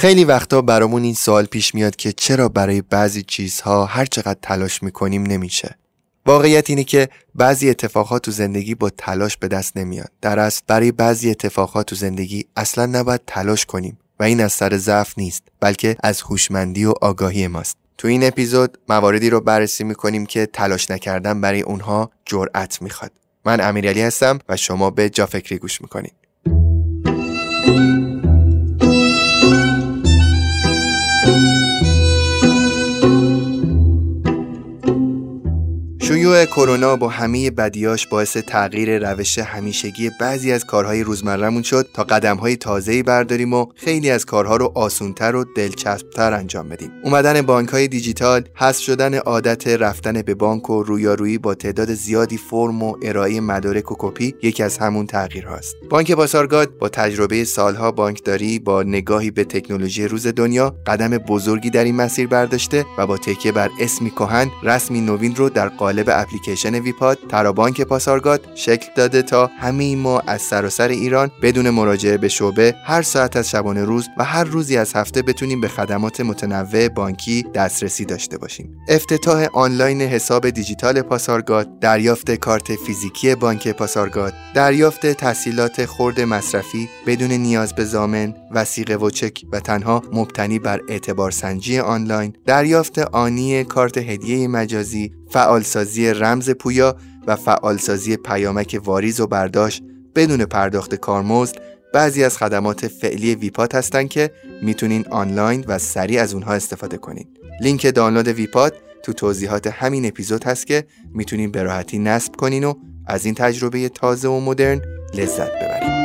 خیلی وقتا برامون این سوال پیش میاد که چرا برای بعضی چیزها هر چقدر تلاش می‌کنیم نمیشه. واقعیت اینه که بعضی اتفاقات تو زندگی با تلاش به دست نمیاد. در اصل برای بعضی اتفاقات تو زندگی اصلا نباید تلاش کنیم و این از سر ضعف نیست بلکه از هوشمندی و آگاهی ماست. تو این اپیزود مواردی رو بررسی می‌کنیم که تلاش نکردن برای اونها جرأت می‌خواد. من امیرعلی هستم و شما به جا فکری گوش می‌کنید. شیوع کرونا با همه بدیاش باعث تغییر روش همیشگی بعضی از کارهای روزمرهمون شد تا قدمهای تازه‌ای برداریم و خیلی از کارها رو آسونتر و دلچسبتر انجام بدیم. اومدن بانکهای دیجیتال، حذف شدن عادت رفتن به بانک و رویارویی با تعداد زیادی فرم و ارائه مدارک و کپی یکی از همون تغییرهاست. بانک پاسارگاد با تجربه سالها بانکداری با نگاهی به تکنولوژی روز دنیا قدم بزرگی در این مسیر برداشته و با تکیه بر اسمی کهن رسمی نوین رو در قالب اپلیکیشن ویپاد ترابانک پاسارگاد شکل داده تا همه ما از سراسر ایران بدون مراجعه به شعبه هر ساعت از شبانه روز و هر روزی از هفته بتونیم به خدمات متنوع بانکی دسترسی داشته باشیم. افتتاح آنلاین حساب دیجیتال پاسارگاد دریافت کارت فیزیکی بانک پاسارگاد دریافت تحصیلات خرد مصرفی بدون نیاز به زامن وسیقه و چک و تنها مبتنی بر اعتبار سنجی آنلاین دریافت آنی کارت هدیه مجازی فعالسازی رمز پویا و فعالسازی پیامک واریز و برداشت بدون پرداخت کارمزد بعضی از خدمات فعلی ویپات هستند که می‌تونین آنلاین و سریع از اونها استفاده کنین. لینک دانلود ویپات تو توضیحات همین اپیزود هست که می‌تونین به راحتی نصب کنین و از این تجربه تازه و مدرن لذت ببرین.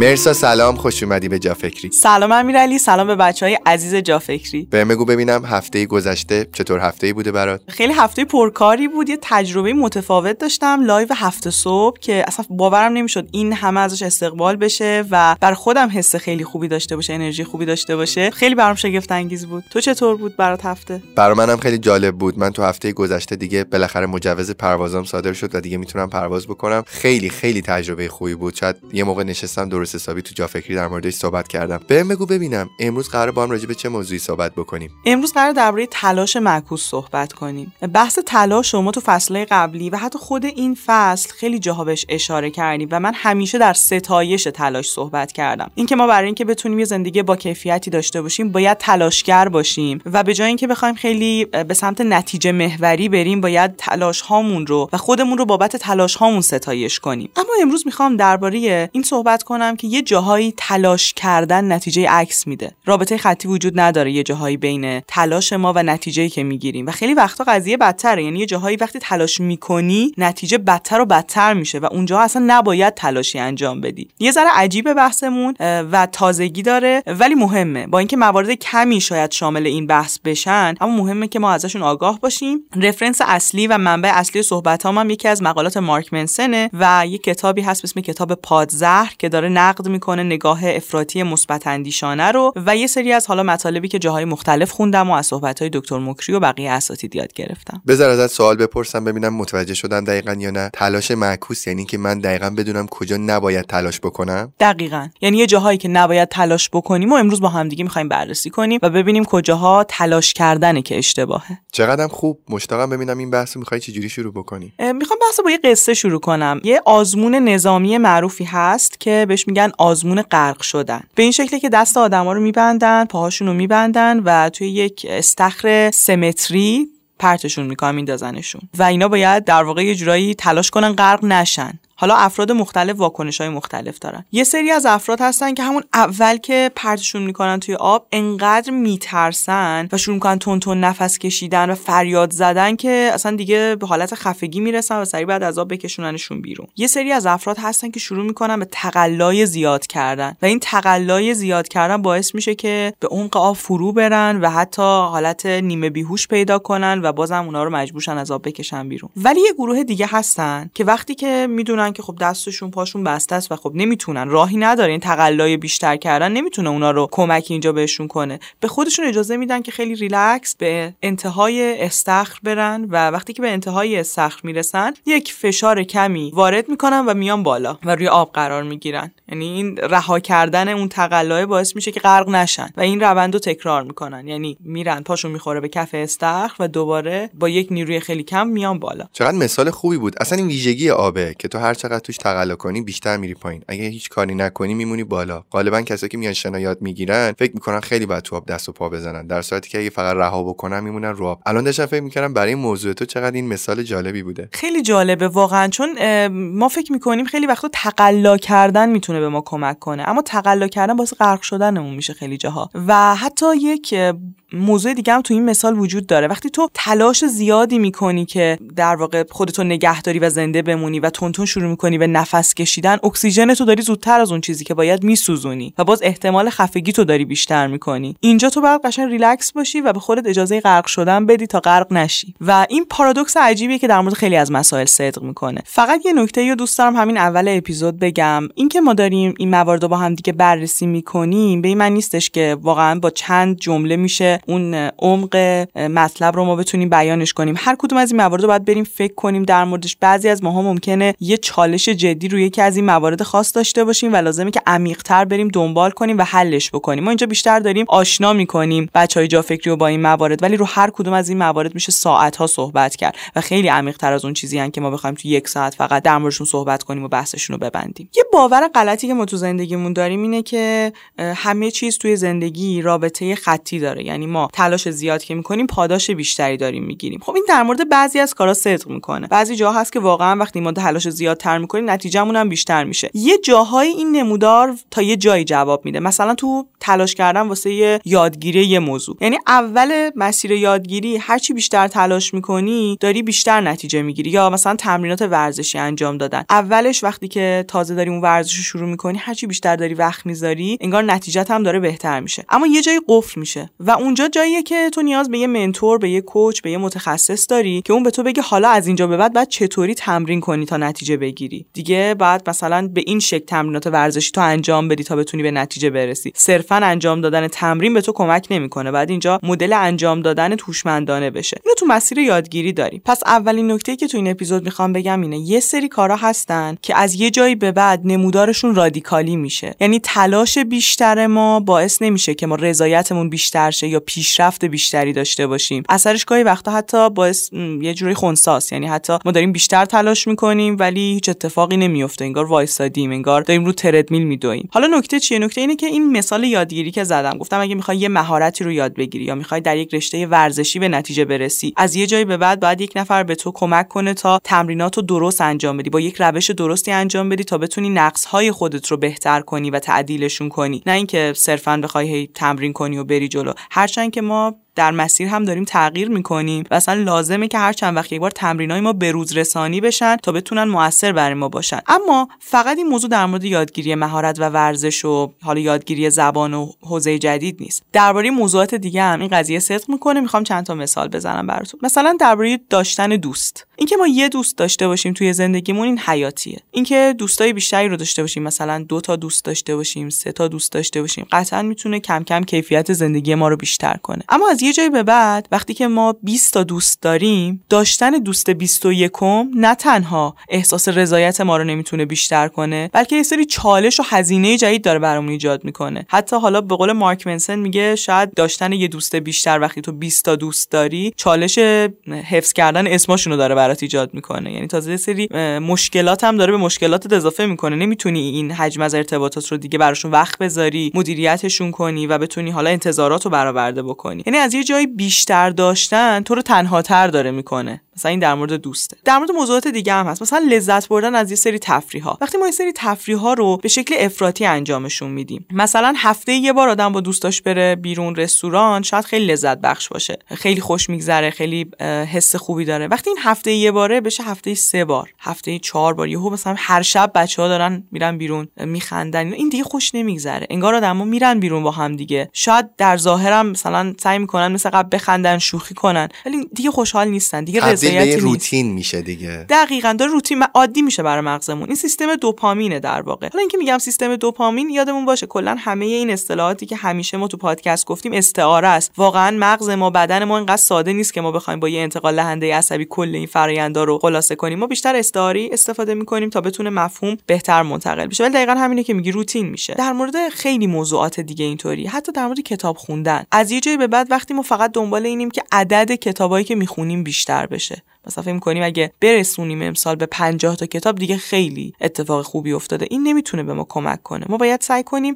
مرسا سلام خوش اومدی به جافکری. سلام امیرعلی سلام به بچه های عزیز جافکری. به بگو ببینم هفته گذشته چطور هفته بوده برات؟ خیلی هفته پرکاری بود یه تجربه متفاوت داشتم لایو هفت صبح که اصلا باورم نمی‌شد این همه ازش استقبال بشه و بر خودم حس خیلی خوبی داشته باشه انرژی خوبی داشته باشه. خیلی برام شگفت انگیز بود. تو چطور بود برات هفته؟ برای منم خیلی جالب بود. من تو هفته گذشته دیگه بالاخره مجوز پروازم صادر شد و دیگه می‌تونم پرواز بکنم. خیلی خیلی تجربه خوبی بود. شاید یه موقع نشستم درست درست حسابی تو جا فکری در موردش صحبت کردم. بهم بگو ببینم امروز قراره با هم راجع به چه موضوعی صحبت بکنیم؟ امروز قرار درباره تلاش معکوس صحبت کنیم. بحث تلاش شما تو فصل قبلی و حتی خود این فصل خیلی جاها اشاره کردیم و من همیشه در ستایش تلاش صحبت کردم. اینکه ما برای اینکه بتونیم یه زندگی با کیفیتی داشته باشیم باید تلاشگر باشیم و به جای اینکه بخوایم خیلی به سمت نتیجه محوری بریم باید تلاش هامون رو و خودمون رو بابت تلاش هامون ستایش کنیم. اما امروز می‌خوام درباره این صحبت کنم که یه جاهایی تلاش کردن نتیجه عکس میده. رابطه خطی وجود نداره یه جاهایی بین تلاش ما و نتیجه که می‌گیریم. و خیلی وقتا قضیه بدتره. یعنی یه جاهایی وقتی تلاش می‌کنی نتیجه بدتر و بدتر میشه و اونجا اصلا نباید تلاشی انجام بدی. یه ذره عجیب بحثمون و تازگی داره ولی مهمه. با اینکه موارد کمی شاید شامل این بحث بشن اما مهمه که ما ازشون آگاه باشیم. رفرنس اصلی و منبع اصلی صحبت هم یکی از مقالات مارک منسنه و یه کتابی هست به اسم کتاب پادزهر که داره نقد می‌کنه نگاه افراطی مثبت اندیشانه رو و یه سری از حالا مطالبی که جاهای مختلف خوندم و از صحبت های دکتر مکری و بقیه اساتید یاد گرفتم. بذار ازت سوال بپرسم ببینم متوجه شدم دقیقا یا نه. تلاش معکوس یعنی که من دقیقا بدونم کجا نباید تلاش بکنم؟ دقیقا. یعنی یه جاهایی که نباید تلاش بکنیم و امروز با همدیگه می‌خوایم بررسی کنیم و ببینیم کجاها تلاش کردنه که اشتباهه. چقدرم خوب. مشتاقم ببینم این بحث می‌خوای چجوری شروع بکنی؟ می‌خوام بحث با یه قصه شروع کنم. یه آزمون نظامی معروفی هست که بهش میگن آزمون غرق شدن. به این شکلی که دست آدما رو میبندن پاهاشون رو میبندن و توی یک استخر سمتری پرتشون می‌کنن میندازنشون. و اینا باید در واقع یه جورایی تلاش کنن غرق نشن. حالا افراد مختلف واکنش های مختلف دارن. یه سری از افراد هستن که همون اول که پرتشون می‌کنن توی آب انقدر میترسن و شروع می‌کنن تون تون نفس کشیدن و فریاد زدن که اصلا دیگه به حالت خفگی می‌رسن و سری بعد از آب بکشوننشون بیرون. یه سری از افراد هستن که شروع می‌کنن به تقلای زیاد کردن و این تقلای زیاد کردن باعث میشه که به عمق آب فرو برن و حتی حالت نیمه بیهوش پیدا کنن و بازم اونا رو مجبورشن از آب بکشن بیرون. ولی یه گروه دیگه هستن که وقتی که می‌دونن که خب دستشون پاشون بسته است و خب نمی‌تونن. راهی نداره. این تقلای بیشتر کردن نمی‌تونه اونا رو کمکی اینجا بهشون کنه. به خودشون اجازه میدن که خیلی ریلکس به انتهای استخر برن و وقتی که به انتهای استخر می‌رسن یک فشار کمی وارد می‌کنن و میان بالا و روی آب قرار می‌گیرن. یعنی این رها کردن اون تقلای باعث میشه که غرق نشن و این روند رو تکرار می‌کنن. یعنی میرن پاشون می‌خوره به کف استخر و دوباره با یک نیروی خیلی کم میان بالا. چقدر مثال خوبی بود. اصلا این ویژگی آبه که تو هر چقدر توش تقلا کنی بیشتر میری پایین. اگه هیچ کاری نکنی میمونی بالا. غالبا کسایی که میان شنا یاد می‌گیرن فکر می‌کنن خیلی باید تو آب دست و پا بزنن. در صورتی که اگه فقط رها بکنن میمونن رو آب. الان داشتم فکر می‌کردم برای این موضوع تو چقدر این مثال جالبی بوده. خیلی جالبه واقعا. چون ما فکر می‌کنیم خیلی وقتا تقلا کردن می‌تونه به ما کمک کنه. اما تقلا کردن باعث غرق شدنمون میشه خیلی جاها. و حتی یک موضوع دیگه هم تو این مثال وجود داره. وقتی تو تلاش زیادی می‌کنی که در واقع خودتو نگهداری و زنده بمونی و تندتند شروع می‌کنی به نفس کشیدن اکسیژن تو داری زودتر از اون چیزی که باید میسوزونی و باز احتمال خفگی تو داری بیشتر می‌کنی. اینجا تو باید قشنگ ریلکس باشی و به خودت اجازه غرق شدن بدی تا غرق نشی. و این پارادوکس عجیبیه که در مورد خیلی از مسائل صدق می‌کنه. فقط یه نکته رو دوست دارم همین اول اپیزود بگم. اینکه ما داریم این موارد با هم دیگه بررسی می‌کنیم به این معنی نیستش که واقعا با چند جمله میشه اون عمق مطلب رو ما بتونیم بیانش کنیم. هر کدوم از این موارد رو باید بریم فکر کنیم. در موردش بعضی از ماها ممکنه یه چالش جدی روی یکی از این موارد خاص داشته باشیم و لازمه که عمیق‌تر بریم دنبال کنیم و حلش بکنیم. ما اینجا بیشتر داریم آشنا می‌کنیم بچهای جا فکری رو با این موارد ولی رو هر کدوم از این موارد میشه ساعت ها صحبت کرد و خیلی عمیق‌تر از اون چیزی هن که ما بخوایم تو یک ساعت فقط در موردشون صحبت کنیم و بحثشون رو ببندیم. یه باور غلطی که ما تو زندگیمون داریم اینه که همه چیز توی زندگی رابطه خطی داره. یعنی ما تلاش زیاد که می‌کنیم پاداش بیشتری داریم می‌گیریم. خب این در مورد بعضی از کارا صدق می‌کنه. بعضی جاها هست که واقعا وقتی ما تلاش زیادتر می‌کنیم نتیجهمون هم بیشتر میشه. یه جاهای این نمودار تا یه جایی جواب میده. مثلا تو تلاش کردن واسه یادگیری یه موضوع. یعنی اول مسیر یادگیری هرچی بیشتر تلاش می‌کنی داری بیشتر نتیجه می‌گیری. یا مثلا تمرینات ورزشی انجام دادن. اولش وقتی که تازه داری اون ورزش رو شروع می‌کنی هرچی بیشتر داری وقت می‌ذاری انگار نتیجت هم داره بهتر میشه. اما یه جایی قفل میشه و جاییه که تو نیاز به یه منتور به یه کوچ به یه متخصص داری که اون به تو بگه حالا از اینجا به بعد بعد چطوری تمرین کنی تا نتیجه بگیری. دیگه بعد مثلا به این شکل تمرینات ورزشی تو انجام بدی تا بتونی به نتیجه برسی. صرفا انجام دادن تمرین به تو کمک نمی‌کنه. بعد اینجا مدل انجام دادن توشمندانه بشه. اینو تو مسیر یادگیری داری. پس اولین نکته که تو این اپیزود می‌خوام بگم اینه یه سری کارا هستن که از یه جایی به بعد نمودارشون رادیکالی میشه. یعنی تلاش بیشتر ما باعث نمیشه که ما رضایتمون بیشتر شه یا پیشرفت بیشتری داشته باشیم. اثرش گاهی وقتا حتی باعث یه جوری خونساس یعنی حتی ما داریم بیشتر تلاش می‌کنیم ولی هیچ اتفاقی نمیفته انگار وایسادیم انگار داریم رو تردمیل میدویم. حالا نکته چیه؟ نکته اینه که این مثال یادگیری که زدم. گفتم اگه می‌خوای یه مهارتی رو یاد بگیری یا می‌خوای در یک رشته ورزشی به نتیجه برسی از یه جایی به بعد باید یک نفر به تو کمک کنه تا تمرینات رو درست انجام بدی. با یک روش درستی انجام بدی تا بتونی نقص های خودت رو بهتر کنی و تعدیلشون کنی. نه اینکه صرفا بخوای تمرین کنی و بری جلو. هرچند که ما در مسیر هم داریم تغییر می‌کنیم. و اصلا لازمه که هر چند وقت یک بار تمرینای ما به روز رسانی بشن تا بتونن موثر برای ما باشن. اما فقط این موضوع در مورد یادگیری مهارت و ورزش و حالا یادگیری زبان و حوزه جدید نیست. درباره موضوعات دیگه هم این قضیه صدق می‌کنه. می‌خوام چند تا مثال بزنم براتون. مثلا درباره داشتن دوست. اینکه ما یه دوست داشته باشیم توی زندگیمون این حیاتیه. اینکه دوستای بیشتری رو داشته باشیم مثلا دو تا دوست داشته باشیم سه تا دوست داشته باشیم قطعا می‌تونه کم کم کیفیت زندگی ما رو بیشتر کنه. اما از جایی به بعد وقتی که ما 20 تا دوست داریم داشتن دوست 21 نه تنها احساس رضایت ما رو نمی‌تونه بیشتر کنه بلکه یه سری چالش و هزینه جدید داره برامون ایجاد می‌کنه. حتی حالا به قول مارک منسن میگه شاید داشتن یه دوست بیشتر وقتی تو 20 تا دوست داری چالش حفظ کردن اسمشون رو داره برات ایجاد می‌کنه. یعنی تازه سری مشکلات هم داره به مشکلات اضافه می‌کنه. نمی‌تونی این حجم از ارتباطات رو دیگه براشون وقت بذاری مدیریتشون کنی و بتونی حالا انتظارات رو برآورده بکنی. یعنی یه جایی بیشتر داشتن تو رو تنها تر داره می‌کنه. مثلا این در مورد دوسته. در مورد موضوعات دیگه هم هست. مثلا لذت بردن از یه سری تفریح ها وقتی ما یه سری تفریح ها رو به شکل افراطی انجامشون میدیم مثلا هفته یه بار آدم با دوستاش بره بیرون رستوران شاید خیلی لذت بخش باشه. خیلی خوش میگذره خیلی حس خوبی داره. وقتی این هفته یه باره بشه هفته سه بار هفته چهار بار یهو مثلا هر شب بچه ها دارن میرن بیرون میخندن این دیگه خوش نمیگذره. انگار آدما میرن بیرون با هم دیگه. شاید در ظاهرم مثلا سعی می‌کنن مثل قبل بخندن شوخی کنن ولی دیگه خوشحال نیستن دیگه موقعیتی روتین میشه دیگه. دقیقا داره روتین عادی میشه برای مغزمون. این سیستم دوپامینه در واقع. حالا اینکه میگم سیستم دوپامین یادمون باشه کلا همه این اصطلاحاتی که همیشه ما تو پادکست گفتیم استعاره است. واقعا مغز ما بدن ما اینقدر ساده نیست که ما بخوایم با یه انتقال دهنده عصبی کل این فرایندا رو خلاصه کنیم. ما بیشتر استعاری استفاده می‌کنیم تا بتونه مفهوم بهتر منتقل بشه. ولی دقیقا همینه که میگی روتین میشه. در مورد خیلی موضوعات دیگه اینطوری. حتی در مورد کتاب خوندن. از یه جایی به بعد وقتی ما فقط دنبال اینیم که عدد کتابایی که می‌خونیم بیشتر بشه. dzisiejszy مثلا فکر کنیم اگه برسونیم امسال به 50 تا کتاب دیگه خیلی اتفاق خوبی افتاده. این نمی‌تونه به ما کمک کنه. ما باید سعی کنیم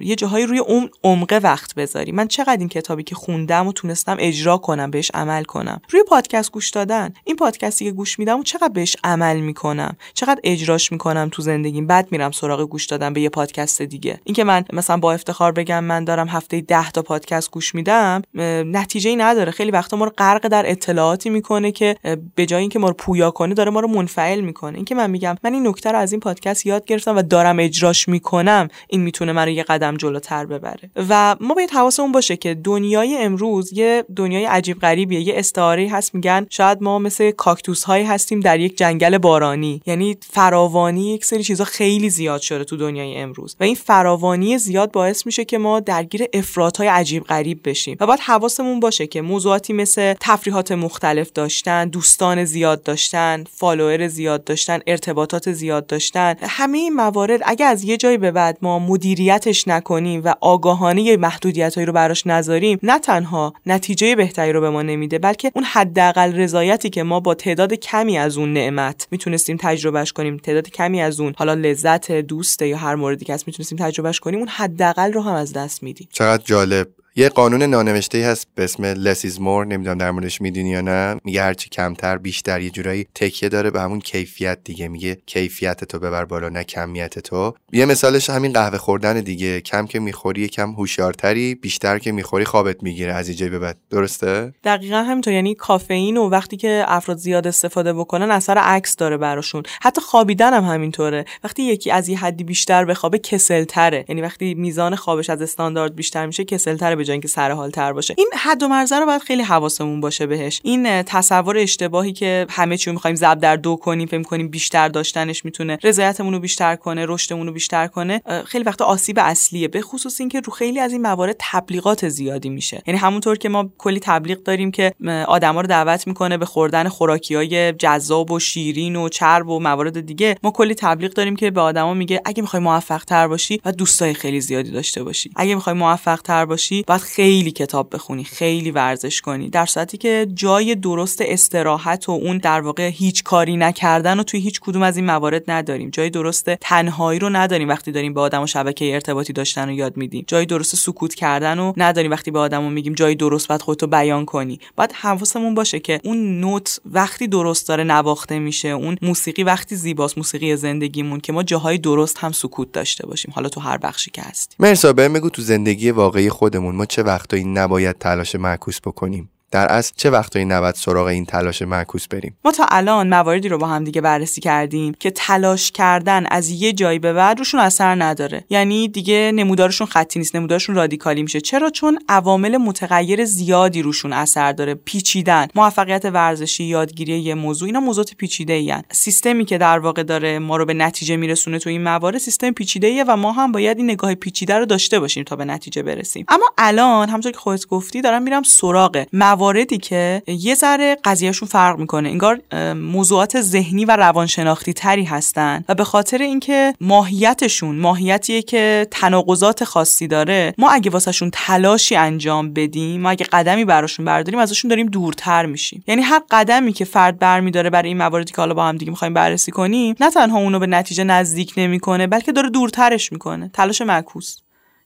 یه جاهایی روی اون عمق وقت بذاریم. من چقدر این کتابی که خوندم و تونستم اجرا کنم بهش عمل کنم؟ روی پادکست گوش دادن. این پادکستی که گوش میدم و چقدر بهش عمل می‌کنم؟ چقدر اجراش می‌کنم تو زندگیم؟ بعد میرم سراغ گوش دادن به یه پادکست دیگه. اینکه من مثلا با افتخار بگم من دارم هفته 10 تا پادکست گوش میدم نتیجه ای نداره. خیلی وقتا ما رو غرق در اطلاعاتی می‌کنه که به جای اینکه ما رو پویا کنه داره ما رو منفعل می‌کنه. اینکه من میگم من این نکته رو از این پادکست یاد گرفتم و دارم اجراش می‌کنم این می‌تونه من رو یه قدم جلوتر ببره. و ما باید حواسمون باشه که دنیای امروز یه دنیای عجیب غریبیه. یه استعاره هست میگن شاید ما مثل کاکتوس هایی هستیم در یک جنگل بارانی. یعنی فراوانی یک سری چیزا خیلی زیاد شده تو دنیای امروز. و این فراوانی زیاد باعث میشه که ما درگیر افراط های عجیب غریب بشیم. و باید حواسمون باشه که موضوعاتی مثل تفریحات مختلف داشتن دوستان زیاد داشتن فالوور زیاد داشتن ارتباطات زیاد داشتن همه این موارد اگه از یه جایی به بعد ما مدیریتش نکنیم و آگاهانه محدودیتهایی رو براش نذاریم نه تنها نتیجه بهتری رو به ما نمیده بلکه اون حداقل رضایتی که ما با تعداد کمی از اون نعمت می‌تونستیم تجربهش کنیم تعداد کمی از اون حالا لذت دوسته یا هر موردی که هست می‌تونستیم تجربهش کنیم اون حداقل رو هم از دست میدیم. چقدر جالب. یه قانون نانوشته هست به اسم less is more نمی‌دونم در موردش می‌دونی یا نه. میگه هرچی کمتر بیشتر یه جورایی تکیه داره به همون کیفیت دیگه. میگه کیفیت تو ببر بالا نه کمیت تو. یه مثالش همین قهوه خوردن دیگه. کم که می‌خوری کم هوشیارتری بیشتر که می‌خوری خوابت می‌گیره از اینجای به بعد. درسته؟ دقیقا همینطور. یعنی کافئین و وقتی که افراد زیاد استفاده بکنن اثر عکس داره براشون. حتی خوابیدن هم همینطوره. وقتی یکی از یه حدی بیشتر بخوابه کسلتره. یعنی وقتی میزان خوابش از استاندارد بیشتر میشه کسلتره جای اینکه سر حال تر باشه. این حد و مرزه رو باید خیلی حواسمون باشه بهش. این تصور اشتباهی که همه چی رو می‌خوایم ضرب در دو کنیم فکر کنیم بیشتر داشتنش می‌تونه رضایتمون رو بیشتر کنه رشدمون رو بیشتر کنه خیلی وقتا آسیب اصلیه. به خصوص اینکه رو خیلی از این موارد تبلیغات زیادی میشه. یعنی همونطور که ما کلی تبلیغ داریم که آدما رو دعوت می‌کنه به خوردن خوراکیای جذاب و شیرین و چرب و موارد دیگه ما کلی تبلیغ داریم که به آدما میگه اگه می‌خوای موفق تر باشی و دوستای خیلی زیادی داشته باشی. اگه می‌خوای موفق تر باشی باید خیلی کتاب بخونی خیلی ورزش کنی در صورتی که جای درست استراحت و اون در واقع هیچ کاری نکردن و توی هیچ کدوم از این موارد نداریم. جای درست تنهایی رو نداریم وقتی داریم با آدم و شبکه ارتباطی داشتن رو یاد میدیم. جای درست سکوت کردن و نداریم وقتی به آدمو میگیم جای درست باید خودتو بیان کنی. باید حواسمون باشه که اون نوت وقتی درست داره نواخته میشه اون موسیقی وقتی زیباست موسیقی زندگیمون که ما جاهای درست هم سکوت داشته باشیم. حالا تو هر بخشی که هستیم. مرسا بگو تو زندگی واقعی خودمون ما چه وقتایی نباید تلاش معکوس بکنیم؟ در اصل چه وقتایی نباید سراغ این تلاش معکوس بریم؟ ما تا الان مواردی رو با هم دیگه بررسی کردیم که تلاش کردن از یه جایی به بعد روشون اثر نداره. یعنی دیگه نمودارشون خطی نیست نمودارشون رادیکالی میشه. چرا؟ چون عوامل متغیر زیادی روشون اثر داره. پیچیدن موفقیت ورزشی یادگیری یه موضوع اینا موضوعات پیچیده این سیستمی که در واقع داره ما رو به نتیجه میرسونه تو این موارد سیستم پیچیده ایه و ما هم باید این نگاه پیچیده رو داشته باشیم تا به نتیجه برسیم. اما الان همونطور که خودت گفتی دارم میرم سراغ مواردی که یه ذره قضیهشون فرق می‌کنه. انگار موضوعات ذهنی و روانشناختی تری هستن و به خاطر اینکه ماهیتشون ماهیتیه که تناقضات خاصی داره ما اگه واسهشون تلاشی انجام بدیم ما اگه قدمی براشون برداریم ازشون داریم دورتر میشیم. یعنی هر قدمی که فرد برمیداره برای این مواردی که حالا با هم دیگه می‌خوایم بررسی کنیم نه تنها اونو به نتیجه نزدیک نمی‌کنه بلکه داره دورترش می‌کنه. تلاش معکوس.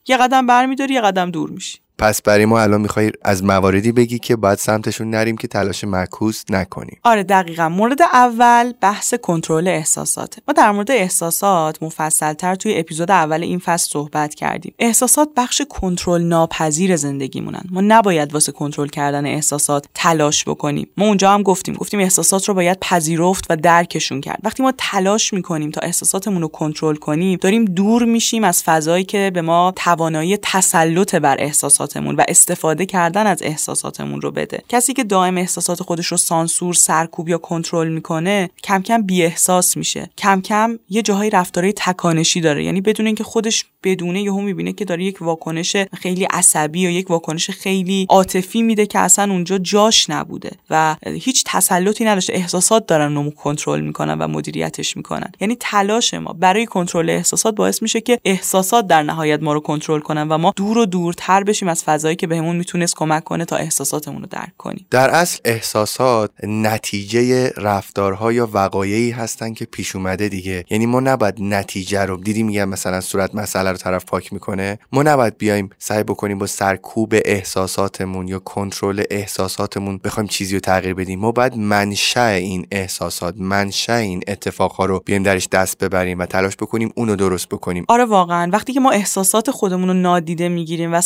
یه قدم برمیداری یه قدم دور میشی. پس برای ما الان می‌خوای از مواردی بگی که باید سمتشون نریم که تلاش معکوس نکنیم. آره دقیقا. مورد اول بحث کنترل احساسات. ما در مورد احساسات مفصلتر توی اپیزود اول این فصل صحبت کردیم. احساسات بخش کنترل ناپذیر زندگیمونن. ما نباید واسه کنترل کردن احساسات تلاش بکنیم. ما اونجا هم گفتیم. گفتیم احساسات رو باید پذیرفت و درکشون کرد. وقتی ما تلاش می‌کنیم تا احساساتمون رو کنترل کنیم داریم دور میشیم از فضایی که به ما توانایی تسلط بر احساسات احساساتمون و استفاده کردن از احساساتمون رو بده. کسی که دائم احساسات خودش رو سانسور سرکوب یا کنترل می‌کنه کم کم بی احساس میشه. کم کم یه جاهای رفتارهای تکانشی داره. یعنی بدون اینکه خودش بدونه یهو می‌بینه که داره یک واکنش خیلی عصبی یا یک واکنش خیلی عاطفی میده که اصلا اونجا جاش نبوده و هیچ تسلطی نداشته. احساسات دارن رو کنترل می‌کنن و مدیریتش می‌کنن. یعنی تلاش ما برای کنترل احساسات باعث میشه که احساسات در نهایت ما رو کنترل کنن و ما دور و دورتر بشیم. از فضایی که بهمون می‌تونست کمک کنه تا احساساتمون رو درک کنیم. در اصل احساسات نتیجه رفتارها یا وقایعی هستن که پیش اومده دیگه. یعنی ما نباید نتیجه رو دیدی میگم مثلا صورت مسئله رو طرف پاک می‌کنه. ما نباید بیایم سعی بکنیم با سرکوب احساساتمون یا کنترل احساساتمون بخوایم چیزی رو تغییر بدیم. ما باید منشأ این احساسات منشأ این اتفاقها رو بیایم درش دست ببریم و تلاش بکنیم اونو درست بکنیم. آره واقعا. وقتی که ما احساسات خودمون رو نادیده می‌گیریم و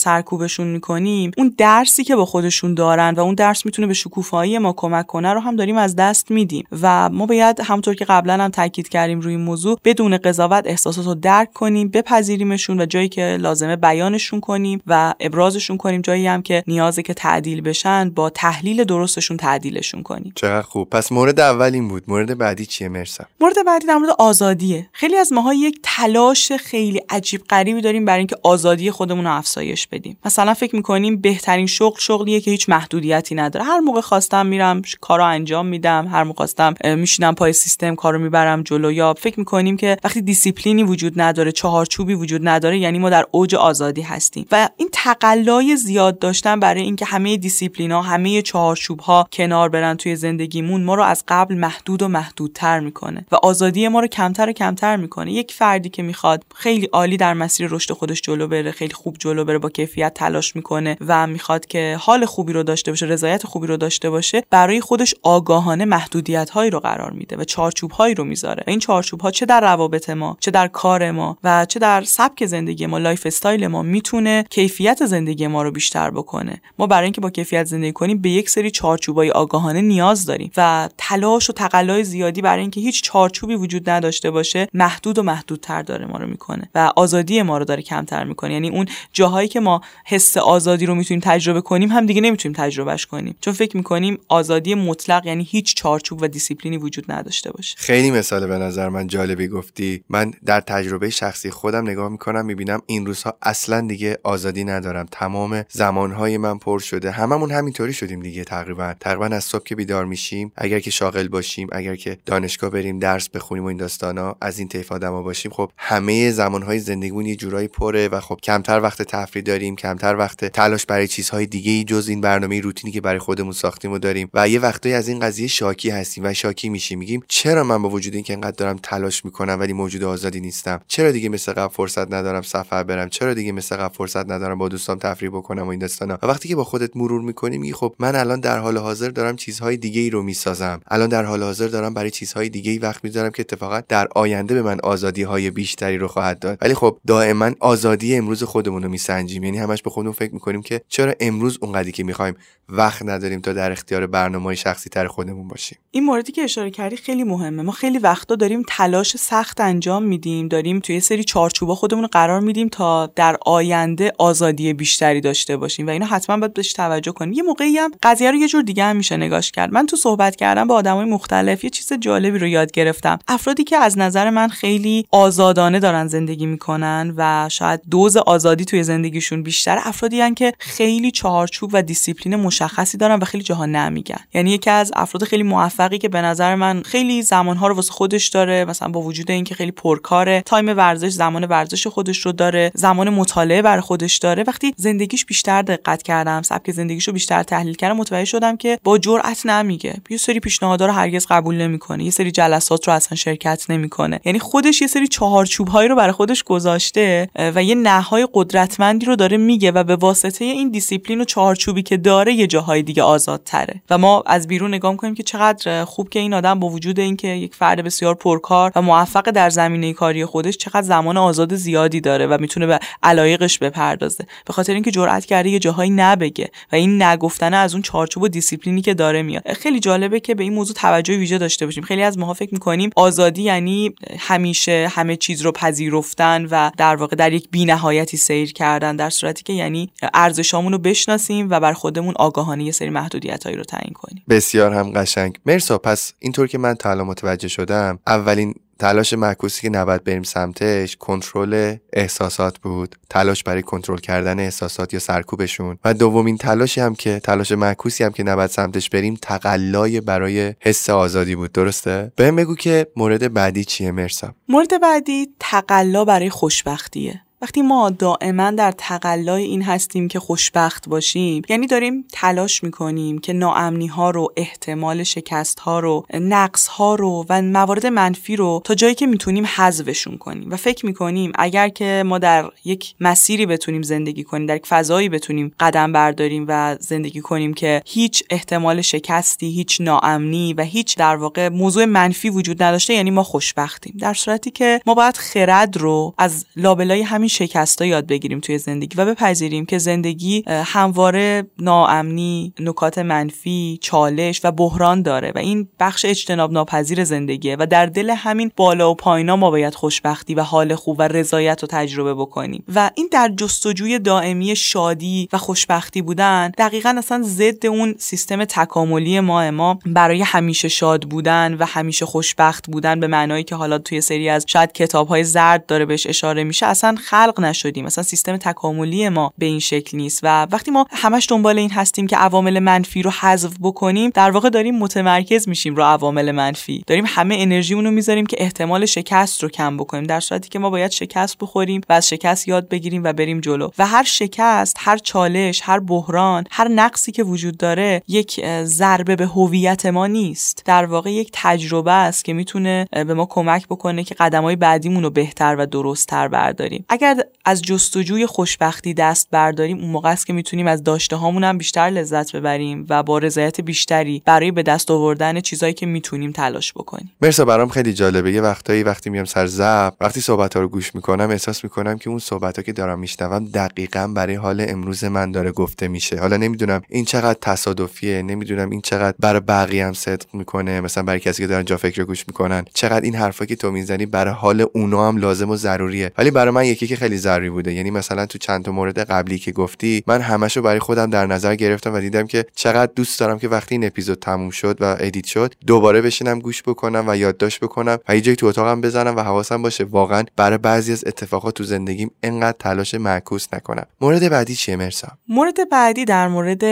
سرکوبشون می‌کنیم اون درسی که با خودشون دارن و اون درس می‌تونه به شکوفایی ما کمک کنه رو هم داریم از دست میدیم و ما باید همونطور که قبلا هم تاکید کردیم روی این موضوع بدون قضاوت احساسات رو درک کنیم بپذیریمشون و جایی که لازمه بیانشون کنیم و ابرازشون کنیم جایی هم که نیازه که تعدیل بشن با تحلیل درستشون تعدیلشون کنیم. چقدر خوب. پس مورد اول این بود. مورد بعدی چیه؟ مرسا. مورد بعدی در مورد آزادیه. خیلی از ماها یک تلاش خیلی عجیب غریبی داریم برای اینکه آزادی خودمون رو افزایش بدیم. مثلا فکر می‌کنیم بهترین شغل شغلیه که هیچ محدودیتی نداره. هر موقع خواستم میرم کارو انجام میدم. هر موقع خواستم میشینم پای سیستم کارو می‌برم جلو. یا فکر می‌کنیم که وقتی دیسیپلینی وجود نداره چهارچوبی وجود نداره یعنی ما در اوج آزادی هستیم. و این تقلای زیاد داشتن برای اینکه همه دیسیپلین ها همه چهارچوب ها کنار برن توی زندگیمون ما رو از قبل محدود و محدودتر می‌کنه. و آزادی ما رو کمتر و کمتر می‌کنه. یک فردی که می‌خواد خیلی عالی در مسیر رشد خودش جلو بره خیلی خوب جلو بره با کیفیت می‌کنه و می‌خواد که حال خوبی رو داشته باشه رضایت خوبی رو داشته باشه برای خودش آگاهانه محدودیت هایی رو قرار میده و چارچوب هایی رو می‌ذاره. این چارچوب ها چه در روابط ما چه در کار ما و چه در سبک زندگی ما lifestyle ما می‌تونه کیفیت زندگی ما رو بیشتر بکنه. ما برای اینکه با کیفیت زندگی کنیم به یک سری چارچوبای آگاهانه نیاز داریم و تلاش و تقلای زیادی برای اینکه هیچ چارچوبی وجود نداشته باشه محدود و محدودتر داره ما رو می‌کنه و آزادی ما رو داره کمتر می‌کنه. یعنی اون جاهایی که ما حس آزادی رو می‌تونیم تجربه کنیم هم دیگه نمی‌تونیم تجربهش کنیم. چون فکر می‌کنیم آزادی مطلق یعنی هیچ چارچوب و دیسیپلینی وجود نداشته باشه. خیلی مثال به نظر من جالبی گفتی. من در تجربه شخصی خودم نگاه می‌کنم می‌بینم این روزها اصلا دیگه آزادی ندارم. تمام زمانهای من پر شده. هممون همینطوری شدیم دیگه تقریبا. تقریبا از صبح که بیدار میشیم اگر که شاغل باشیم اگر که دانشگاه بریم درس بخونیم و این داستانا از این طیف آدما باشیم خب همه زمانهای زندگیمون یه جورایی پره و خب کمتر وقت تفریح داریم کمتر وقت تلاش برای چیزهای دیگه ای جز این برنامه روتینی که برای خودمون ساختیم و داریم. و یه وقتایی از این قضیه شاکی هستیم و شاکی میشیم. میگیم چرا من با وجود اینکه انقدر دارم تلاش می‌کنم ولی موجود آزادی نیستم؟ چرا دیگه مثل قبل فرصت ندارم سفر برم؟ چرا دیگه مثل قبل فرصت ندارم با دوستام تفریح بکنم و این داستانا؟ و وقتی که با خودت مرور می‌کنی میگی خب من الان در حال حاضر دارم چیزهای دیگه ای رو می‌سازم. الان در حال حاضر دارم برای چیزهای دیگه ای وقت می‌ذارم که اتفاقا در آینده به من آزادی های بیشتری رو خواهد داد. ولی خب دائما آزادی امروز خودمون رو میسنجیم. یعنی همش به خودمون فکر می‌کنیم که چرا امروز اونقدری که می‌خوایم وقت نداریم تا در اختیار برنامه شخصی تر خودمون باشیم؟ این موردی که اشاره کردی خیلی مهمه. ما خیلی وقتا داریم تلاش سخت انجام میدیم. داریم توی یه سری چارچوبا خودمون رو قرار میدیم تا در آینده آزادی بیشتری داشته باشیم و اینا حتما باید بهش توجه کنیم. یه موقعی هم قضیه رو یه جور دیگه هم میشه نگاش کرد. من تو صحبت کردم با آدمای مختلف یه چیز جالبی رو یاد گرفتم. افرادی که از نظر من خیلی آزادانه دارن زندگی می‌کنن و شاید دوز آزادی توی زندگیشون بیشتر افرادین که خیلی چهارچوب و دیسیپلین مشخصی دارن و خیلی جاها نه میگن. یعنی یکی از افراد خیلی موفقی که به نظر من خیلی زمانها رو واسه خودش داره مثلا با وجود اینکه خیلی پرکاره time ورزش زمان ورزش خودش رو داره زمان مطالعه برای خودش داره. وقتی زندگیش بیشتر دقت کردم سبک زندگیش رو بیشتر تحلیل کردم متوجه شدم که با جرأت نه میگه. یه سری پیشنهادها رو هرگز قبول نمی‌کنه. یه سری جلسات رو اصلا شرکت نمی‌کنه. یعنی خودش یه سری چهارچوب هایی رو برای خودش گذاشته و یه نه‌های قدرتمندی رو داره میگه و به واسطه این دیسیپلین و چهارچوبی که داره یه جاهای دیگه آزادتره. و ما از بیرون نگاه کنیم که چقدر خوب که این آدم با وجود اینکه یک فرد بسیار پرکار و موفق در زمینه کاری خودش چقدر زمان آزاد زیادی داره و می‌تونه به علایقش بپردازه. به خاطر اینکه جرئت کرده یه جاهایی نه بگه و این نه گفتن از اون چارچوب و دیسیپلینی که داره میاد. خیلی جالبه که به این موضوع توجه ویژه داشته باشیم. خیلی از ماها فکر می‌کنیم آزادی یعنی همیشه همه چیز رو پذیرفتن و در واقع در یک بینهایتی سیر کردن در صورتی که یعنی یعنی ارزشامون رو بشناسیم و بر خودمون آگاهانه یه سری محدودیتهایی رو تعیین کنیم. بسیار هم قشنگ. مرسا پس اینطور که من تا متوجه شدم اولین تلاش معکوسی که نباید بریم سمتش کنترل احساسات بود. تلاش برای کنترل کردن احساسات یا سرکوبشون. و دومین تلاشی هم که تلاش معکوسی هم که نباید سمتش بریم تقلای برای حس آزادی بود. درسته؟ بهم بگو که مورد بعدی چیه مرسا؟ مورد بعدی تقلا برای خوشبختیه. وقتی ما دائما در تقلای این هستیم که خوشبخت باشیم یعنی داریم تلاش می‌کنیم که ناامنی ها رو احتمال شکست ها رو نقص ها رو و موارد منفی رو تا جایی که می‌تونیم حذفشون کنیم. و فکر می‌کنیم اگر که ما در یک مسیری بتونیم زندگی کنیم در یک فضایی بتونیم قدم برداریم و زندگی کنیم که هیچ احتمال شکستی هیچ ناامنی و هیچ در واقع موضوع منفی وجود نداشته یعنی ما خوشبختیم. در صورتی که ما باید خرد رو از لابلای همین شکستا یاد بگیریم توی زندگی و بپذیریم که زندگی همواره ناامنی نکات منفی چالش و بحران داره و این بخش اجتناب ناپذیر زندگیه و در دل همین بالا و پایینا ما باید خوشبختی و حال خوب و رضایت رو تجربه بکنیم. و این در جستجوی دائمی شادی و خوشبختی بودن دقیقا اصلا ضد اون سیستم تکاملی ما ما برای همیشه شاد بودن و همیشه خوشبخت بودن به معنایی که حالا توی سری از شاید کتاب های زرد داره بهش اشاره میشه اصلا خلق نشدیم. مثلا سیستم تکاملی ما به این شکل نیست و وقتی ما همش دنبال این هستیم که عوامل منفی رو حذف بکنیم در واقع داریم متمرکز میشیم رو عوامل منفی. داریم همه انرژیمون رو می‌ذاریم که احتمال شکست رو کم بکنیم در صورتی که ما باید شکست بخوریم و از شکست یاد بگیریم و بریم جلو. و هر شکست هر چالش هر بحران هر نقصی که وجود داره یک ضربه به هویت ما نیست. در واقع یک تجربه است که می‌تونه به ما کمک بکنه که قدمهای بعدیمون رو بهتر و درستتر برداریم. اگر از جستجوی خوشبختی دست برداریم اون موقع است که می‌تونیم از داشته هامون هم بیشتر لذت ببریم و با رضایت بیشتری برای به دست آوردن چیزایی که می‌تونیم تلاش بکنیم. مرسا برام خیلی جالبه. یه وقتایی وقتی میام سر زب وقتی صحبت ها رو گوش می‌کنم احساس می‌کنم که اون صحبت ها که دارم میشنوم دقیقا برای حال امروز من داره گفته میشه. حالا نمی‌دونم این چقدر تصادفیه نمی‌دونم این چقدر برای بقیه هم صدق می‌کنه مثلا برای کسی که دارن جا فکر گوش می‌کنن. چقدر این حرفا که تو می‌زنی برای حال اونا هم لازم و ضروریه. ولی برای من یکی خیلی ضروری بوده. یعنی مثلا تو چند تا مورد قبلی که گفتی من همشو برای خودم در نظر گرفتم و دیدم که چقدر دوست دارم که وقتی این اپیزود تموم شد و ادیت شد دوباره بشینم گوش بکنم و یادداشت بکنم و یه تو اتاقم بزنم و حواسم باشه واقعا برای بعضی از اتفاقات تو زندگیم انقدر تلاش معکوس نکنم. مورد بعدی چیه مرسا؟ مورد بعدی در مورد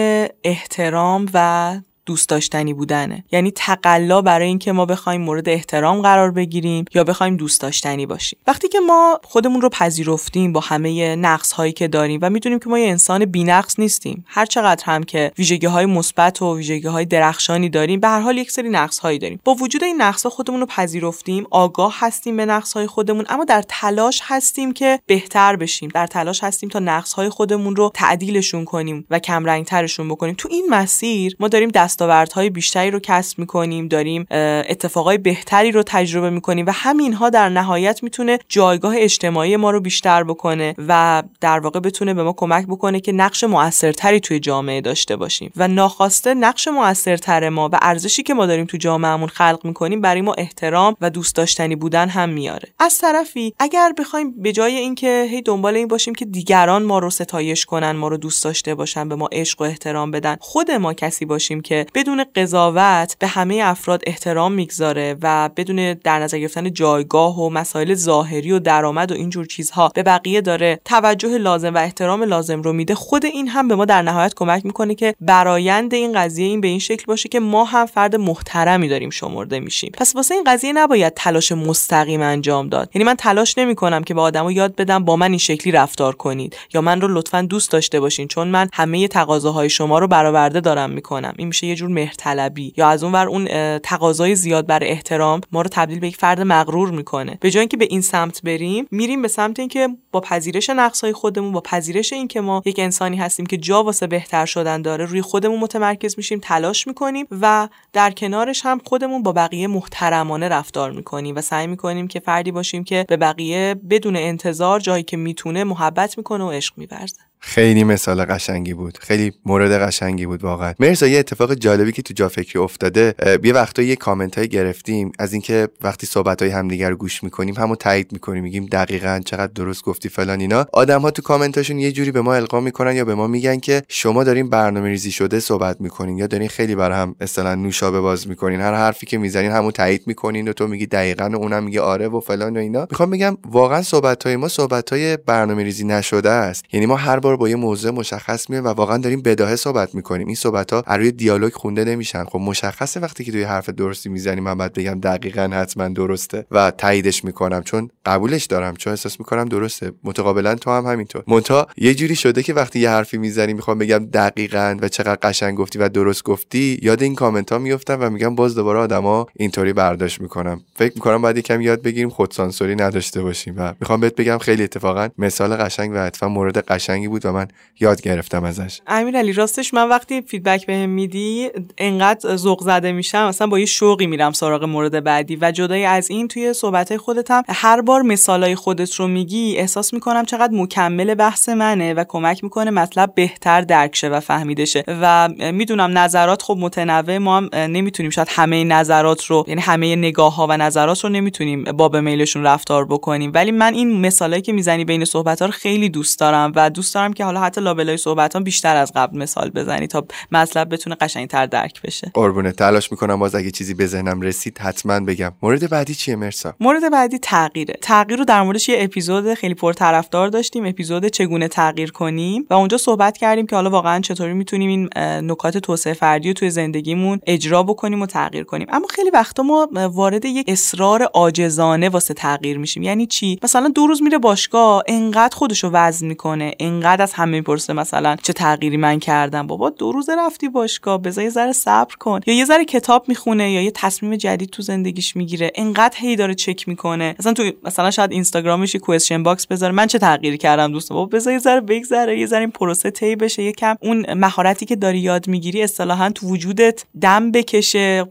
احترام و دوست داشتنی بودنه. یعنی تقلا برای اینکه ما بخوایم مورد احترام قرار بگیریم یا بخوایم دوست داشتنی باشیم. وقتی که ما خودمون رو پذیرفتیم با همه نقص هایی که داریم و می‌دونیم که ما یه انسان بی‌نقص نیستیم هر چقدر هم که ویژگی های مثبت و ویژگی های درخشانی داریم به هر حال یک سری نقص هایی داریم. با وجود این نقص ها خودمون رو پذیرفتیم آگاه هستیم به نقص های خودمون اما در تلاش هستیم که بهتر بشیم. در تلاش هستیم تا نقص های خودمون رو تعدیلشون کنیم و کم رنگ ترشون بکنیم. تو این مسیر ما داریم دست دستاوردهای بیشتری رو کسب می‌کنیم داریم اتفاقای بهتری رو تجربه می‌کنیم و همینها در نهایت می‌تونه جایگاه اجتماعی ما رو بیشتر بکنه و در واقع بتونه به ما کمک بکنه که نقش موثرتری توی جامعه داشته باشیم. و ناخواسته نقش موثرتر ما و ارزشی که ما داریم تو جامعهمون خلق می‌کنیم برای ما احترام و دوست داشتنی بودن هم میاره. از طرفی اگر بخوایم به جای اینکه هی دنبال این باشیم که دیگران ما رو ستایش کنن ما رو دوست داشته باشن به ما عشق و احترام بدن خود ما کسی باشیم که بدون قضاوت به همه افراد احترام می‌گذاره و بدون در نظر گرفتن جایگاه و مسائل ظاهری و درآمد و اینجور چیزها به بقیه داره توجه لازم و احترام لازم رو میده. خود این هم به ما در نهایت کمک می‌کنه که برایند این قضیه این به این شکل باشه که ما هم فرد محترمی داریم شمرده میشیم. پس واسه این قضیه نباید تلاش مستقیم انجام داد. یعنی من تلاش نمی‌کنم که به آدمو یاد بدم با من این شکلی رفتار کنید. یا من رو لطفا دوست داشته باشین چون من همه تقاضاهای شما رو برآورده دارم می‌کنم. این میشه یه جور مهرطلبی یا از اونور اون تقاضای زیاد بر احترام ما رو تبدیل به یک فرد مغرور می‌کنه. به جای اینکه به این سمت بریم میریم به سمت اینکه با پذیرش نقصهای خودمون با پذیرش اینکه ما یک انسانی هستیم که جا واسه بهتر شدن داره روی خودمون متمرکز میشیم تلاش می‌کنیم و در کنارش هم خودمون با بقیه محترمانه رفتار می‌کنیم و سعی می‌کنیم که فردی باشیم که به بقیه بدون انتظار جایی که می‌تونه محبت می‌کنه و عشق میورزه. خیلی مثال قشنگی بود. خیلی مورد قشنگی بود واقعا. مرسا یه اتفاق جالبی که تو جا فکری افتاده یه وقتا یه کامنت های گرفتیم از اینکه وقتی صحبت های همدیگر رو گوش می‌کنیم همو تایید می‌کنیم میگیم دقیقا چقدر درست گفتی فلان اینا. آدم ها تو کامنتاشون یه جوری به ما القا می‌کنن یا به ما میگن که شما دارین برنامه ریزی شده صحبت می‌کنین یا دارین خیلی بر هم اصلا نوشابه باز می‌کنین. هر حرفی که می‌زنین همو تایید می‌کنین و تو میگی دقیقا اونم میگه آره و فلان و اینا. می‌خوام بگم واقعا صحبت های ما صحبت های برنامه ریزی نشده است. یعنی ما هر بار با یه موضوع مشخص میه و واقعا داریم بداهه صحبت می‌کنیم. این صحبت ها روی دیالوگ خونده نمیشن. خب مشخصه وقتی که توی حرف درستی می‌زنی من باید بگم دقیقا حتما درسته و تاییدش می‌کنم. چون قبولش دارم. چون احساس می‌کنم درسته. متقابلا تو هم همینطور. مونتا یه جوری شده که وقتی یه حرفی می‌زنی می‌خوام بگم دقیقا و چقدر قشنگ گفتی و درست گفتی یاد این کامنت ها میفتم و میگم باز دوباره آدما اینطوری برداشت می‌کنم. فکر می‌کنم باید یکم یاد بگیریم خودسانسوری نداشته باشیم. و می‌خوام بهت بگم خیلی اتفاقا مثال قشنگ و اتفاقا مورد قشنگی و من یاد گرفتم ازش. امیر علی راستش من وقتی فیدبک بهم میدی انقدر ذوق زده میشم. اصلا با یه شوقی میرم سراغ مورد بعدی و جدای از این توی صحبت خودت هم هر بار مثالای خودت رو میگی احساس می‌کنم چقدر مکمل بحث منه و کمک می‌کنه مطلب بهتر درک شه و فهمیده شه. و می‌دونم نظرات خب متنوع ما هم نمی‌تونیم شاید همه نظرات رو یعنی همه نگاه ها و نظرات رو نمی‌تونیم باب میلشون رفتار بکنیم. ولی من این مثالایی که می‌زنی بین صحبت ها رو خیلی دوست دارم و دوست دارم که حالا حتی لابلای صحبت ها بیشتر از قبل مثال بزنی تا مطلب بتونه قشنگتر درک بشه. قربونت تلاش می‌کنم باز اگه چیزی به ذهنم رسید حتما بگم. مورد بعدی چیه؟ مرسا. مورد بعدی تغییره. تغییر رو در موردش یه اپیزود خیلی پرطرفدار داشتیم. اپیزود چگونه تغییر کنیم؟ و اونجا صحبت کردیم که حالا واقعا چطوری می‌تونیم این نکات توسعه فردی رو توی زندگیمون اجرا بکنیم و تغییر کنیم. اما خیلی وقتا ما وارد یک اصرار عاجزانه واسه تغییر میشیم. یعنی چی؟ مثلا دو روز میره باشگاه انقدر خودشو وزن می‌کنه انقدر از همه می‌پرسه مثلا چه تغییری من کردم؟ بابا دو روز رفتی باشگاه بذار یه ذره صبر کن. یا یه ذره کتاب می‌خونه یا یه تصمیم جدید تو زندگیش می‌گیره. انقدر هی داره چک می‌کنه. مثلا تو مثلا شاید اینستاگرامش یه question box بذاره. من چه تغییری کردم دوست بابا بذار یه ذره بگذره یه ذره این پروسه طی بشه. یه کم اون مهارتی که داری یاد می‌گیری اصطلاحا تو وجودت دم بکشه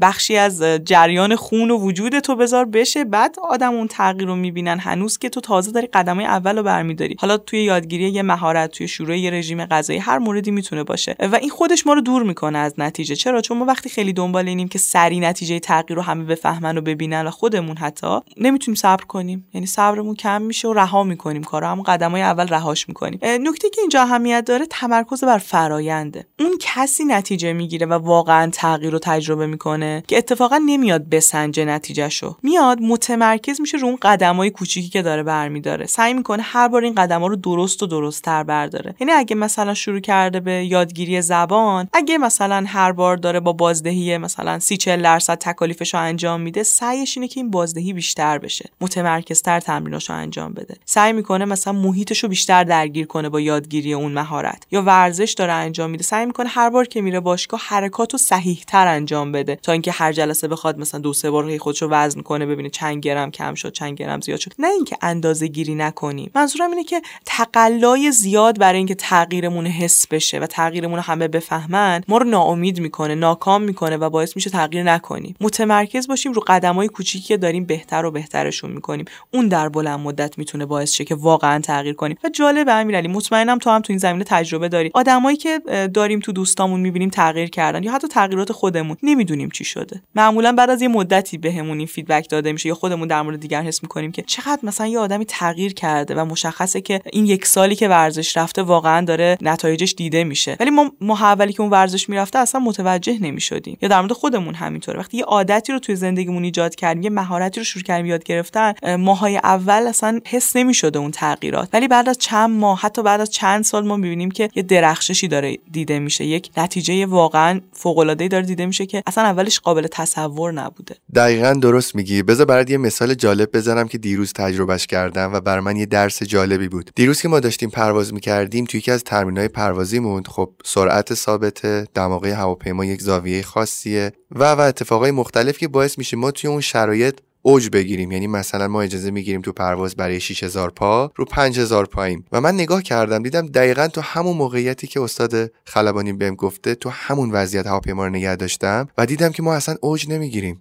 بخشی از جریان خون و وجود تو بذار بشه. بعد آدم اون تغییر رو می‌بینن. هنوز که تو تازه داری قدمای اول رو برمیداری. حالا توی یادگیری یه مهارت توی شروع یه رژیم غذایی هر موردی می‌تونه باشه. و این خودش ما رو دور می‌کنه از نتیجه. چرا؟ چون ما وقتی خیلی دنبال اینیم که سری نتیجه تغییر رو همه بفهمن و ببینن و خودمون حتی نمی‌تونیم صبر کنیم. یعنی صبرمون کم میشه و رها می‌کنیم. کارو همون قدمای اول رهاش می‌کنیم. نکته که اینجا اهمیت داره تمرکز بر فراینده اون کسی نتیجه می‌گیره و واقعا تغییر رو تجربه می‌کنه که اتفاقا نمیاد بسنجه نتیجهشو. میاد متمرکز میشه رو اون قدمای کوچیکی که داره برمیداره. سعی می‌کنه هر بار این قدما رو درست و درستتر برداره. یعنی اگه مثلا شروع کرده به یادگیری زبان اگه مثلا هر بار داره با بازدهی مثلا 30 40 درصد تکالیفش رو انجام میده سعیش اینه که این بازدهی بیشتر بشه. متمرکزتر تمریناشو انجام بده. سعی می‌کنه مثلا محیطش رو بیشتر درگیر کنه با یادگیری اون مهارت. یا ورزش داره انجام میده. سعی می‌کنه هر بار که میره باشگاه حرکات رو صحیح تر انجام بده. تا اینکه هر جلسه بخواد مثلا دو سه بار خودشو وزن کنه ببینه چند گرم کم شد چند گرم زیاد شد. نه اینکه اندازه گیری نکنیم. منظورم اینه که تقلای زیاد برای اینکه تغییرمون حس بشه و تغییرمون همه بفهمن ما رو ناامید می‌کنه ناکام می‌کنه و باعث میشه تغییر نکنیم. متمرکز باشیم رو قدمای کوچیکی که داریم بهتر و بهترشون می‌کنیم. اون در بلند مدت می‌تونه باعث شه که واقعا تغییر کنیم. و جالب امیرعلی مطمئنم تو هم تو این زمینه تجربه داری. آدمایی که داریم تو دوستامون می‌بینیم تغییر کردن یا حتی تغییرات خودمون نمی‌دونیم چی شده. معمولا بعد از یه مدتی بهمون این فیدبک داده میشه یا خودمون در مورد دیگر حس می‌کنیم که چقدر مثلا یه آدمی تغییر کرده و مشخصه که این یک سالی که ورزش رفته واقعا داره نتایجش دیده میشه. ولی ما محولی که اون ورزش می‌رفته اصلا متوجه نمی‌شدیم. یا در مورد خودمون همینطوره. وقتی یه عادتی رو توی زندگیمون ایجاد کردیم یه مهارتی رو شروع کردیم یاد گرفتن ماهای اول اصلا حس نمی‌شده اون تغییرات. ولی بعد از چند ماه حتی بعد از چند سال ما می‌بینیم که یه درخششی داره دیده میشه. یک نتیجه واقعا فوق العاده داره دیده میشه که اصلا اولش قابل تصور نبوده. دقیقا درست میگی. بذار برات یه مثال جالب بزنم که دیروز تجربهش کردم و بر من یه درس جالبی بود. دیروز که ما داشتیم پرواز می‌کردیم توی یکی از ترمینای پروازیمون خب سرعت ثابت دماغه هواپیما یک زاویه خاصیه و و اتفاقای مختلف که باعث میشه ما توی اون شرایط اوج بگیریم. یعنی مثلا ما اجازه می‌گیریم تو پرواز برای 6000 پا رو 5000 پاییم و من نگاه کردم دیدم دقیقا تو همون موقعیتی که استاد خلبانی بهم گفته تو همون وضعیت هواپیما رو نگه داشتم و دیدم که ما اصلا اوج نمی‌گیریم.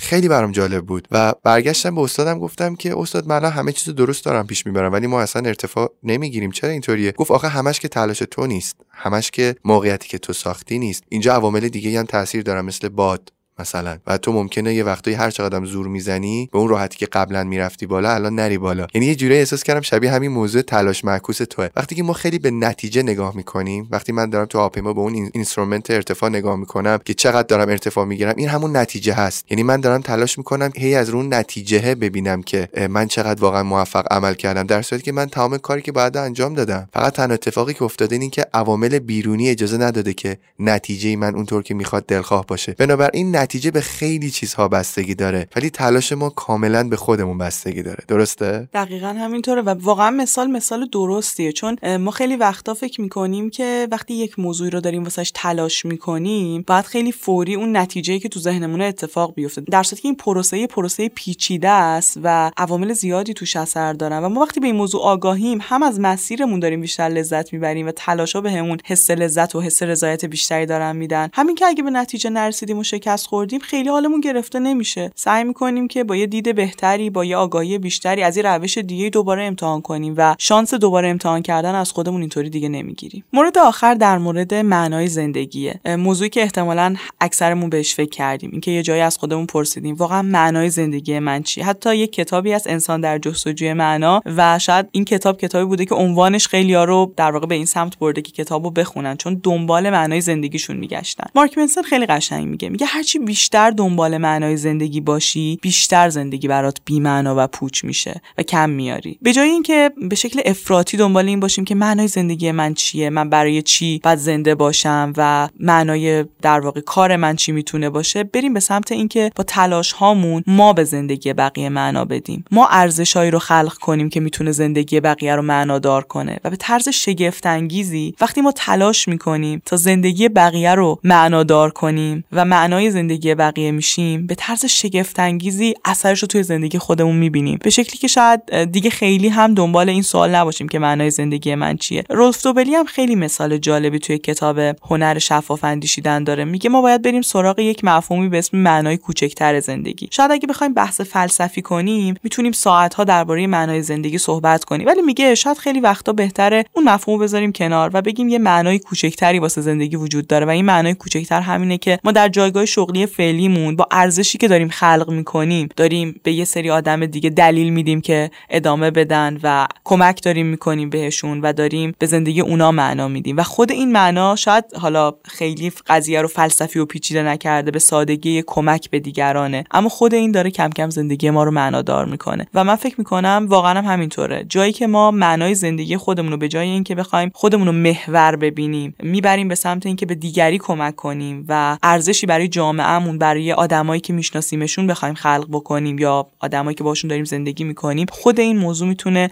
خیلی برام جالب بود و برگشتم به استادم گفتم که استاد من همه چیزو درست دارم پیش می‌برم ولی ما اصلا ارتفاع نمی‌گیریم. چرا اینطوریه؟ گفت آخه همش که تلاش تو نیست همش که موقعیتی که تو ساختی نیست. اینجا عوامل دیگه هم تاثیر دارن مثل باد. مثلا. و تو ممکنه یه وقتایی هر چقدر زور می‌زنی به اون راحتی که قبلا می‌رفتی بالا الان نری بالا. یعنی یه جوری احساس کردم شبیه همین موضوع تلاش معکوس توئه. وقتی که ما خیلی به نتیجه نگاه می‌کنیم وقتی من دارم تو هواپیما به اون instrument ارتفاع نگاه می‌کنم که چقدر دارم ارتفاع می‌گیرم این همون نتیجه هست. یعنی من دارم تلاش می‌کنم هی از اون نتیجه ببینم که من چقدر واقعا موفق عمل کردم. در صورتی که من تمام کاری که باید انجام دادم فقط تنها اتفاقی که افتاده این که عوامل بیرونی اجازه نداده که نتیجه من اونطور که می‌خواد دلخواه باشه. بنابراین نتیجه به خیلی چیزها بستگی داره ولی تلاش ما کاملا به خودمون بستگی داره. درسته؟ دقیقا همینطوره و واقعا مثال مثال درستیه. چون ما خیلی وقتا فکر می‌کنیم که وقتی یک موضوعی رو داریم واسش تلاش می‌کنیم باید خیلی فوری اون نتیجه که تو ذهنمون اتفاق بیفته. در که این پروسه پروسه پیچیده است و عوامل زیادی توش اثر دارن و ما وقتی به این موضوع آگاهیم هم از مسیرمون داریم بیشتر لذت می‌بریم و تلاشا بهمون حس لذت و حس رضایت بیشتری دارن میدن. همین که اگه به نتیجه نرسیدیم و شکست خوردیم خیلی حالمون گرفته نمیشه. سعی می‌کنیم که با یه دید بهتری با یه آگاهی بیشتری از این روش دیگه دوباره امتحان کنیم و شانس دوباره امتحان کردن از خودمون اینطوری دیگه نمی‌گیریم. مورد آخر در مورد معنای زندگیه. موضوعی که احتمالا اکثرمون بهش فکر کردیم اینکه یه جایی از خودمون پرسیدیم واقعا معنای زندگی من چی حتی یه کتابی از انسان در جستجوی معنا و شاید این کتاب کتابی بوده که عنوانش خیلی رو در واقع به این سمت برده که کتابو بخونن چون دنبال معنای زندگیشون میگشتن. مارک منسن خیلی قشنگ میگه میگه هرچی بیشتر دنبال معنای زندگی باشی بیشتر زندگی برات بی معنا و پوچ میشه و کم میاری. به جای اینکه به شکل افراطی دنبال این باشیم که معنای زندگی من چیه من برای چی باید زنده باشم و معنای در واقع کار من چی می‌تونه باشه بریم به سمت اینکه با تلاش هامون ما به زندگی بقیه معنا بدیم. ما ارزشهایی رو خلق کنیم که می‌تونه زندگی بقیه رو معنادار کنه و به طرز شگفت انگیزی وقتی ما تلاش می‌کنیم تا زندگی بقیه رو معنادار کنیم و معنای زندگی بقیه میشیم به طرز شگفت انگیزی اثرش رو توی زندگی خودمون می‌بینیم. به شکلی که شاید دیگه خیلی هم دنبال این سوال نباشیم که معنای زندگی من چیه. رولف دوبلی هم خیلی مثال جالبی توی کتاب هنر شفاف اندیشیدن داره. میگه ما باید بریم سراغ یک مفهومی به اسم معنای کوچکتر زندگی. شاید اگه بخوایم بحث فلسفی کنیم می‌تونیم ساعتها درباره معنای زندگی صحبت کنیم. ولی میگه شاید خیلی وقتا بهتره اون مفهوم بذاریم کنار و بگیم یه معنای کوچکتری واسه زندگی وجود داره و این معنای کوچکتر همینه که ما در جایگاه فعلیمون با ارزشی که داریم خلق می‌کنیم داریم به یه سری آدم دیگه دلیل میدیم که ادامه بدن و کمک داریم می‌کنیم بهشون و داریم به زندگی اونا معنا میدیم. و خود این معنا شاید حالا خیلی قضیه رو فلسفی و پیچیده نکرده به سادگی کمک به دیگرانه. اما خود این داره کم کم زندگی ما رو معنادار می‌کنه. و من فکر می‌کنم واقعا هم همینطوره. جایی که ما معنای زندگی خودمون رو به جای اینکه بخوایم خودمون رو محور ببینیم می‌بریم به سمت اینکه به دیگری کمک کنیم و ارزشی برای جامعهمون برای آدمایی که میشناسیمشون بخوایم خلق بکنیم یا آدمایی که باشون داریم زندگی می‌کنیم خود این موضوع می‌تونه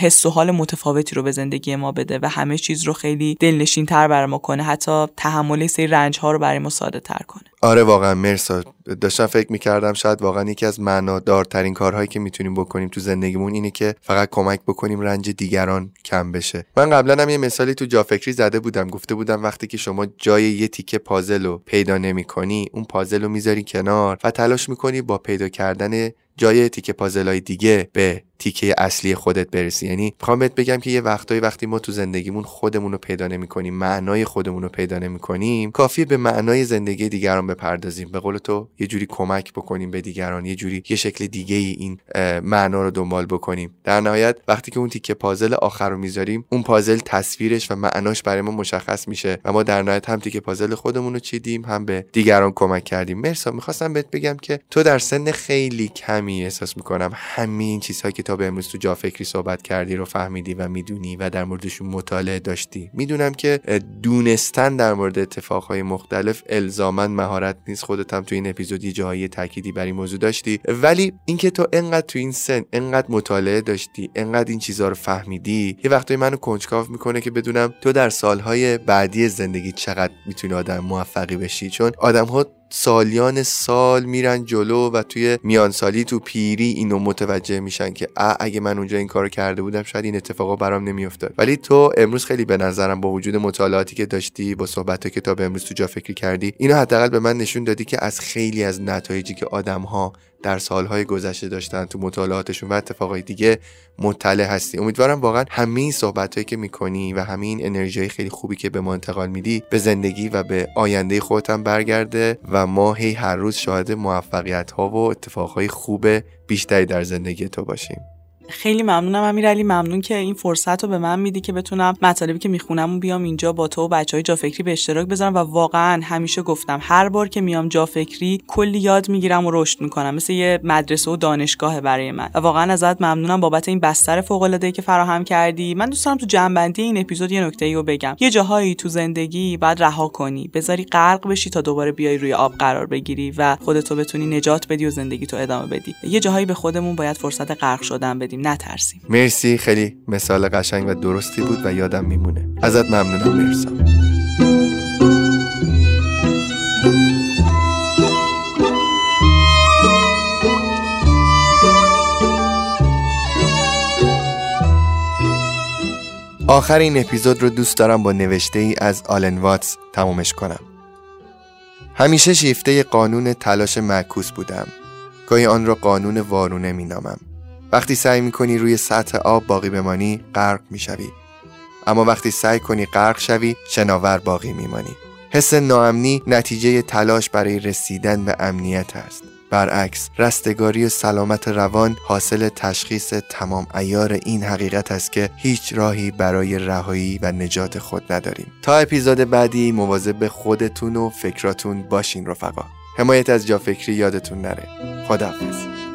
حس و حال متفاوتی رو به زندگی ما بده و همه چیز رو خیلی دلنشین تر بر ما کنه حتی تحمل سری رنج ها رو برای ما ساده تر کنه. آره واقعا مرسا. داشتم فکر می‌کردم شاید واقعا یکی از معنادارترین کارهایی که می‌تونیم بکنیم تو زندگیمون اینه که فقط کمک بکنیم رنج دیگران کم بشه. من قبلا هم یه مثالی تو جافکری زده بودم. گفته بودم وقتی که شما جای یه تیکه پازل رو پیدا نمی‌کنی اون پازل رو می‌ذاری کنار و تلاش می‌کنی با پیدا کردن جای تیکه پازلای دیگه به تیکه اصلی خودت برسی. یعنی می‌خوام بهت بگم که یه وقتایی وقتی ما تو زندگیمون خودمون رو پیدا نمی‌کنیم معنای خودمون رو پیدا نمی‌کنیم کافیه به معنای زندگی دیگران بپردازیم. به قول تو یه جوری کمک بکنیم به دیگران یه جوری یه شکل دیگه ای این معنا رو دنبال بکنیم. در نهایت وقتی که اون تیکه پازل آخر رو می‌ذاریم اون پازل تصویرش و معناش برای ما مشخص میشه و ما در نهایت هم تیکه پازل خودمون رو چیدیم هم به دیگران کمک کردیم. مرسا می‌خواستم بهت بگم که تو در سن خیلی کمی احساس می‌کنم همین چیزهایی که تا به امروز تو جا فکری صحبت کردی رو فهمیدی و می‌دونی و در موردشون مطالعه داشتی. می‌دونم که دونستن در مورد اتفاقهای مختلف الزاما مهارت نیست. خودت هم تو این اپیزود یه جاهای تأکیدی بر این موضوع داشتی. ولی اینکه تو انقدر تو این سن انقدر مطالعه داشتی انقدر این چیزها رو فهمیدی یه وقتایی منو کنجکاو می‌کنه که بدونم تو در سالهای بعدی زندگی چقدر می‌تونی آدم موفقی بشی. چون آدم ها سالیان سال میرن جلو و توی میانسالی تو پیری اینو متوجه میشن که اگه من اونجا این کارو کرده بودم شاید این اتفاقا برام نمیافتاد. ولی تو امروز خیلی به نظرم با وجود مطالعاتی که داشتی با صحبت که تا به امروز تو جا فکری کردی اینو حداقل به من نشون دادی که از خیلی از نتایجی که آدم ها در سالهای گذشته داشتن تو مطالعاتشون و اتفاقای دیگه مطلع هستی. امیدوارم واقعا همین صحبتهایی که می‌کنی و همین انرژی خیلی خوبی که به ما انتقال میدی به زندگی و به آینده خودت برگرده و ما هی هر روز شاهد موفقیت ها و اتفاقهای خوب بیشتری در زندگی تو باشیم. خیلی ممنونم امیرعلی ممنون که این فرصت رو به من میدی که بتونم مطالبی که می‌خونم و بیام اینجا با تو و بچه های جافکری به اشتراک بذارم و واقعا همیشه گفتم هر بار که میام جافکری کلی یاد می‌گیرم و رشد می‌کنم مثل یه مدرسه و دانشگاه برای من. و واقعا ازت ممنونم بابت این بستر فوق العاده که فراهم کردی. من دوست دارم تو جنبندی این اپیزود یه نکته ای رو بگم. یه جاهایی تو زندگی بعد رها کنی بذاری غرق بشی تا دوباره بیای روی آب قرار بگیری و خودتو بتونی نجات بدی و زندگی تو ادامه بدی. یه جاهایی به خودمون باید فرصت غرق شدن بدیم. نترسیم. مرسی خیلی مثال قشنگ و درستی بود و یادم میمونه. ازت ممنونم مرسا. آخر این اپیزود رو دوست دارم با نوشته ای از آلن واتس تمومش کنم. همیشه شیفته قانون تلاش معکوس بودم. گاهی آن را قانون وارونه می نامم. وقتی سعی می کنی روی سطح آب باقی بمانی غرق می شوی. اما وقتی سعی کنی غرق شوی شناور باقی میمانی. حس ناامنی نتیجه تلاش برای رسیدن به امنیت است. برعکس رستگاری و سلامت روان حاصل تشخیص تمام ایار این حقیقت است که هیچ راهی برای رهایی و نجات خود نداریم. تا اپیزود بعدی مواظب خودتون و فکراتون باشین رفقا. حمایت از جا فکری یادتون نره. خداحافظ.